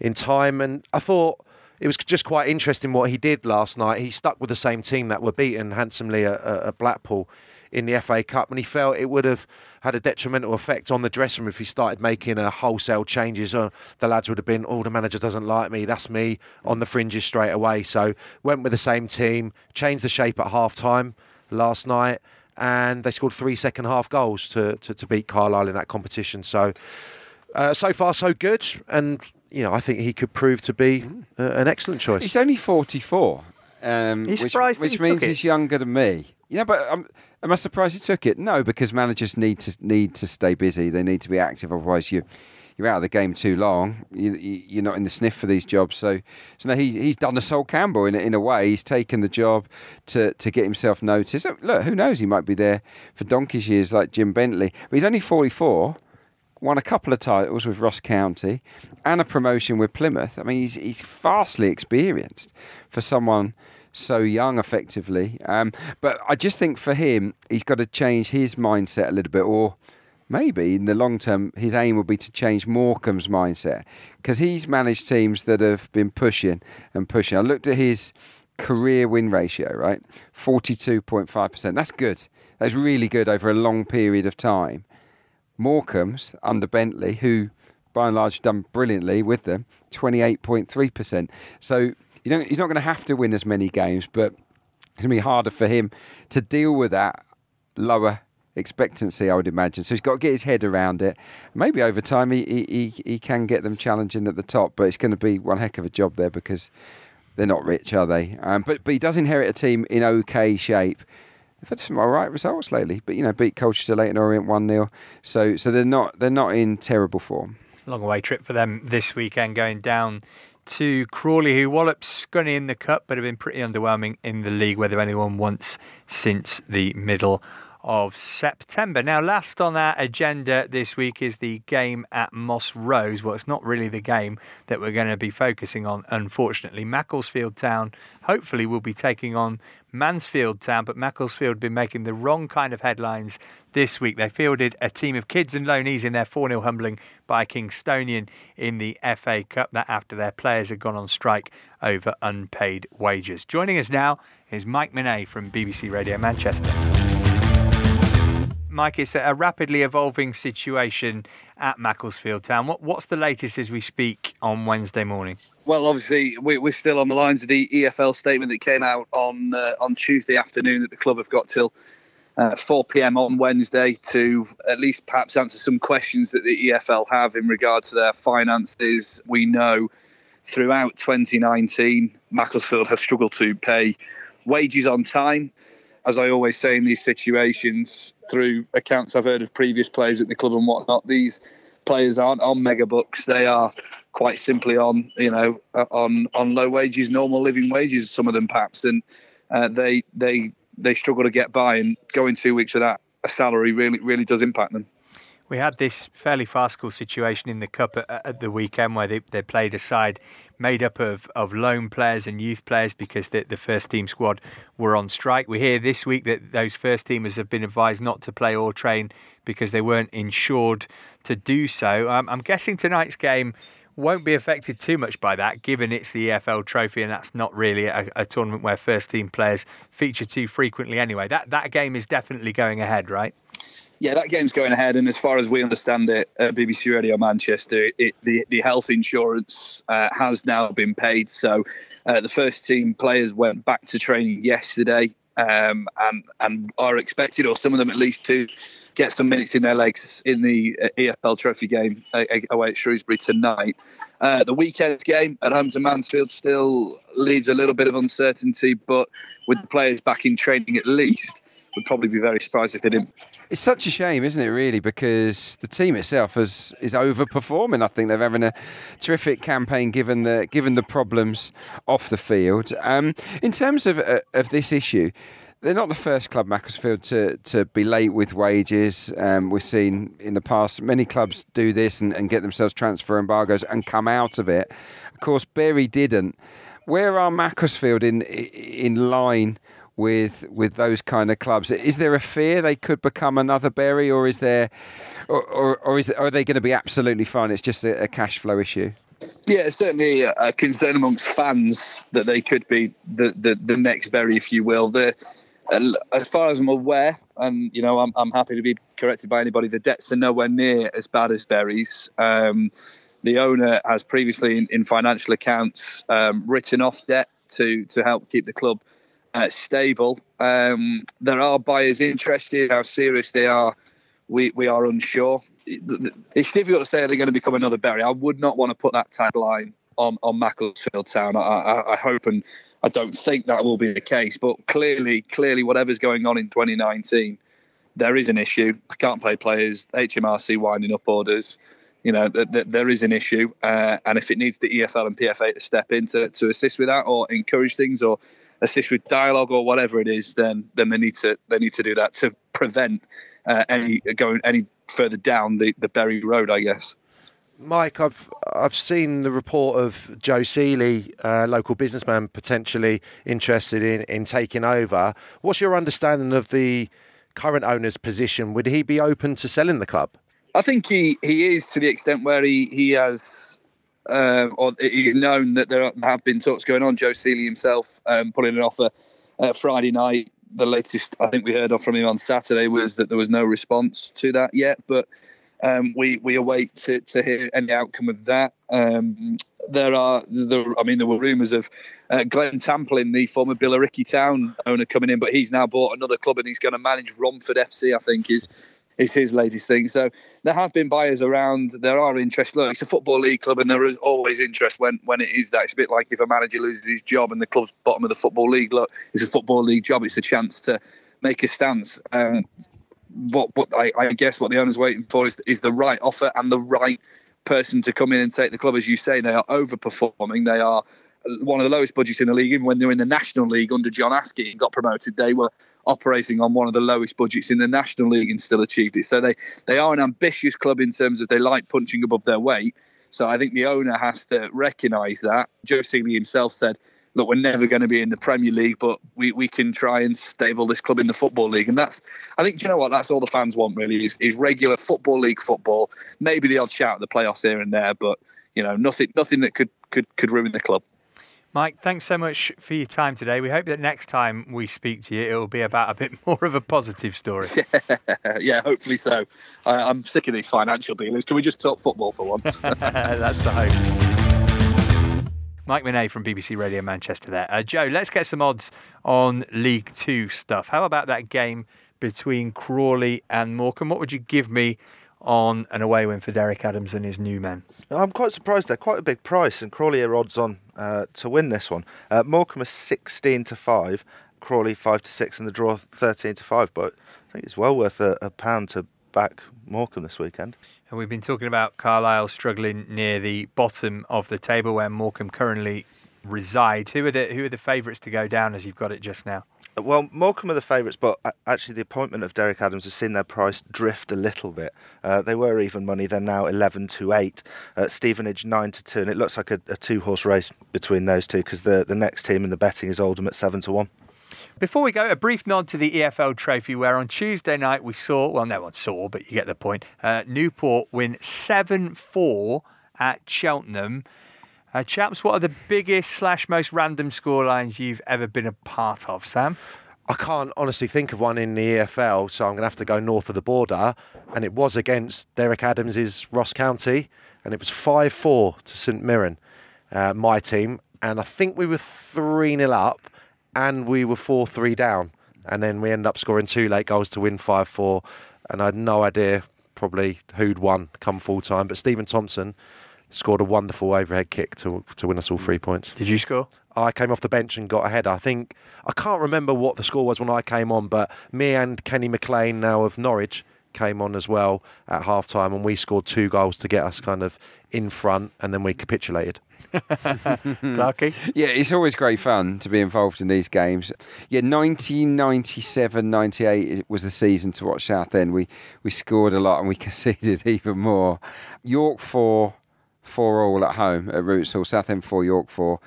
in time. And I thought it was just quite interesting what he did last night. He stuck with the same team that were beaten handsomely at, at Blackpool in the FA Cup, and he felt it would have had a detrimental effect on the dressing room if he started making a wholesale changes. Uh, the lads would have been, oh, the manager doesn't like me, that's me, on the fringes straight away. So went with the same team, changed the shape at half time last night, and they scored three second half goals to, to, to beat Carlisle in that competition. So, uh, so far, so good. And, you know, I think he could prove to be uh, an excellent choice. He's only 44. Um, he's which, surprised which he means took he's younger than me. Yeah, but I'm, am I surprised he took it? No, because managers need to need to stay busy. They need to be active. Otherwise, you you're out of the game too long. You, you, are not in the sniff for these jobs. So, so no, he he's done the Sol Campbell in in a way. He's taken the job to to get himself noticed. Look, who knows? He might be there for donkey's years like Jim Bentley. But he's only 44 won a couple of titles with Ross County and a promotion with Plymouth. I mean, he's he's vastly experienced for someone so young, effectively. Um, but I just think for him, he's got to change his mindset a little bit, or maybe in the long term, his aim will be to change Morecambe's mindset because he's managed teams that have been pushing and pushing. I looked at his career win ratio, right? 42.5%. That's good. That's really good over a long period of time. Morecambe's under Bentley, who by and large done brilliantly with them, 28.3%. So you don't, he's not going to have to win as many games, but it's going to be harder for him to deal with that lower expectancy, I would imagine. So he's got to get his head around it. Maybe over time he, he, he can get them challenging at the top, but it's going to be one heck of a job there because they're not rich, are they? Um, but, but he does inherit a team in okay shape. They've had some all right results lately, but you know, beat Colchester Leyton Orient one 0 So so they're not they're not in terrible form. Long away trip for them this weekend, going down to Crawley, who walloped Scunny in the cup, but have been pretty underwhelming in the league, whether anyone once since the middle of September. Now, last on our agenda this week is the game at Moss Rose. Well, it's not really the game that we're going to be focusing on, unfortunately. Macclesfield Town hopefully will be taking on Mansfield Town, but Macclesfield have been making the wrong kind of headlines this week. They fielded a team of kids and loanees in their 4 0 humbling by Kingstonian in the FA Cup. That after their players had gone on strike over unpaid wages. Joining us now is Mike Minay from BBC Radio Manchester. Mike, it's a rapidly evolving situation at Macclesfield Town. What, what's the latest as we speak on Wednesday morning? Well, obviously, we, are still on the lines of the EFL statement that came out on uh, on Tuesday afternoon that the club have got till uh, 4 p.m. on Wednesday to at least perhaps answer some questions that the EFL have in regard to their finances. We know throughout 2019, Macclesfield have struggled to pay wages on time as I always say in these situations, through accounts I've heard of previous players at the club and whatnot, these players aren't on mega bucks. They are quite simply on, you know, uh, on on low wages, normal living wages. Some of them perhaps, and uh, they they they struggle to get by and going two weeks without a salary really really does impact them. We had this fairly farcical situation in the Cup at, at the weekend where they, they played a side made up of, of loan players and youth players because the, the first team squad were on strike. We hear this week that those first teamers have been advised not to play or train because they weren't insured to do so. Um, I'm guessing tonight's game won't be affected too much by that, given it's the EFL Trophy and that's not really a, a tournament where first team players feature too frequently anyway. That that game is definitely going ahead, right? Yeah, that game's going ahead, and as far as we understand it, at BBC Radio Manchester, it, the the health insurance uh, has now been paid. So uh, the first team players went back to training yesterday, um, and and are expected, or some of them at least, to get some minutes in their legs in the uh, EFL Trophy game uh, away at Shrewsbury tonight. Uh, the weekend's game at home to Mansfield still leaves a little bit of uncertainty, but with the players back in training at least, would probably be very surprised if they didn't. It's such a shame, isn't it, really? Because the team itself is is overperforming. I think they're having a terrific campaign given the given the problems off the field. Um, in terms of uh, of this issue. They're not the first club, Macclesfield, to, to be late with wages. Um, we've seen in the past many clubs do this and, and get themselves transfer embargoes and come out of it. Of course, Bury didn't. Where are Macclesfield in in line with with those kind of clubs. Is there a fear they could become another Bury, or is there, or or, or is are they going to be absolutely fine? It's just a, a cash flow issue. Yeah, certainly a concern amongst fans that they could be the the, the next Bury, if you will. The as far as I'm aware, and you know, I'm I'm happy to be corrected by anybody. The debts are nowhere near as bad as Bury's. Um, the owner has previously, in, in financial accounts, um, written off debt to to help keep the club uh, stable. Um, there are buyers interested. How serious they are, we, we are unsure. It's difficult to say they're going to become another Bury. I would not want to put that tagline on on Macclesfield Town. I, I, I, hope and I don't think that will be the case. But clearly, clearly, whatever's going on in 2019, there is an issue. I can't play players. HMRC winding up orders. You know, th- th- there is an issue, uh, and if it needs the EFL and PFA to step in to, to assist with that or encourage things or assist with dialogue or whatever it is, then then they need to they need to do that to prevent uh, any going any further down the, the Bury Road, I guess. Mike, I've I've seen the report of Joe Seeley, uh, local businessman, potentially interested in, in taking over. What's your understanding of the current owner's position? Would he be open to selling the club? I think he, he is to the extent where he, he has um, or he's known that there have been talks going on. Joe Seeley himself um, putting an offer uh, Friday night. The latest I think we heard of from him on Saturday was that there was no response to that yet, but um, we we await to, to hear any outcome of that. Um, there are, I mean, there were rumours of uh, Glenn Tamplin, the former Billericay Town owner, coming in, but he's now bought another club and he's going to manage Romford FC. I think is is his latest thing. So there have been buyers around. There are interest. Look, it's a football league club, and there is always interest when when it is that. It's a bit like if a manager loses his job and the club's bottom of the football league. Look, it's a football league job. It's a chance to make a stance. Um, what what I, I guess what the owner's waiting for is is the right offer and the right person to come in and take the club. As you say, they are overperforming. They are one of the lowest budgets in the league. Even when they were in the National League under John Askey and got promoted, they were operating on one of the lowest budgets in the National League and still achieved it. So they, they are an ambitious club in terms of they like punching above their weight. So I think the owner has to recognise that. Joe Seeley himself said, look, we're never going to be in the Premier League, but we, we can try and stable this club in the Football League. And that's, I think, you know what, that's all the fans want really is, is regular Football League football. Maybe the odd shout at the playoffs here and there, but, you know, nothing nothing that could, could, could ruin the club. Mike, thanks so much for your time today. We hope that next time we speak to you, it will be about a bit more of a positive story. yeah, hopefully so. I, I'm sick of these financial dealings. Can we just talk football for once? That's the hope. Mike Minay from BBC Radio Manchester there. Uh, Joe, let's get some odds on League Two stuff. How about that game between Crawley and Morecambe? What would you give me on an away win for Derek Adams and his new men. I'm quite surprised. They're quite a big price, and Crawley are odds on uh, to win this one. Uh, Morecambe is 16 to 5, Crawley 5 to 6, and the draw 13 to 5. But I think it's well worth a, a pound to back Morecambe this weekend. And we've been talking about Carlisle struggling near the bottom of the table where Morecambe currently reside. Who are the who are the favourites to go down as you've got it just now? Well, Morecambe are the favourites, but actually the appointment of Derek Adams has seen their price drift a little bit. Uh, they were even money; they're now eleven to eight. Uh, Stevenage nine to two, and it looks like a, a two-horse race between those two because the the next team in the betting is Oldham at seven to one. Before we go, a brief nod to the EFL Trophy, where on Tuesday night we saw, well, no one saw, but you get the point, uh, Newport win 7 4 at Cheltenham. Uh, chaps, what are the biggest slash most random scorelines you've ever been a part of, Sam? I can't honestly think of one in the EFL, so I'm going to have to go north of the border. And it was against Derek Adams's Ross County, and it was 5 4 to St Mirren, uh, my team. And I think we were 3 0 up, and we were 4 3 down. And then we ended up scoring two late goals to win 5 4. And I had no idea probably who'd won come full time. But Steven Thompson scored a wonderful overhead kick to to win us all three points. Did you score? I came off the bench and got ahead. I think I can't remember what the score was when I came on, but me and Kenny McLean now of Norwich came on as well at half time and we scored two goals to get us kind of in front and then we capitulated. Clarky? Yeah, it's always great fun to be involved in these games. Yeah, 1997 98 was the season to watch Southend. We, we scored a lot and we conceded even more. York 4, four all at home at Roots Hall, Southend four, York four.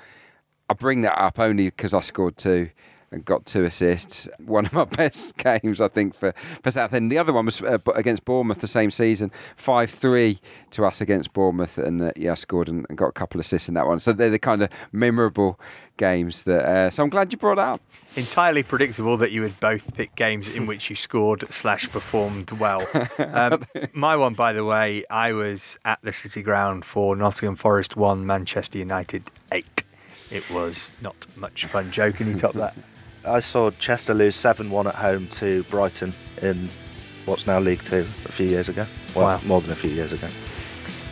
I bring that up only because I scored two and got two assists. One of my best games, I think, for, for Southend. The other one was uh, against Bournemouth the same season, 5 3 to us against Bournemouth. And uh, yeah, I scored and, and, got a couple of assists in that one. So they're the kind of memorable games that. Uh, so I'm glad you brought up. Entirely predictable that you would both pick games in which you scored slash performed well. Um, my one, by the way, I was at the City Ground for Nottingham Forest 1, Manchester United 8. It was not much fun. Joe, can you top that? I saw Chester lose 7 1 at home to Brighton in what's now League Two a few years ago. Well, wow. more than a few years ago.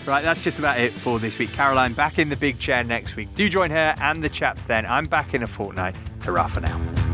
Right, that's just about it for this week. Caroline back in the big chair next week. Do join her and the chaps then. I'm back in a fortnight. Ta for now.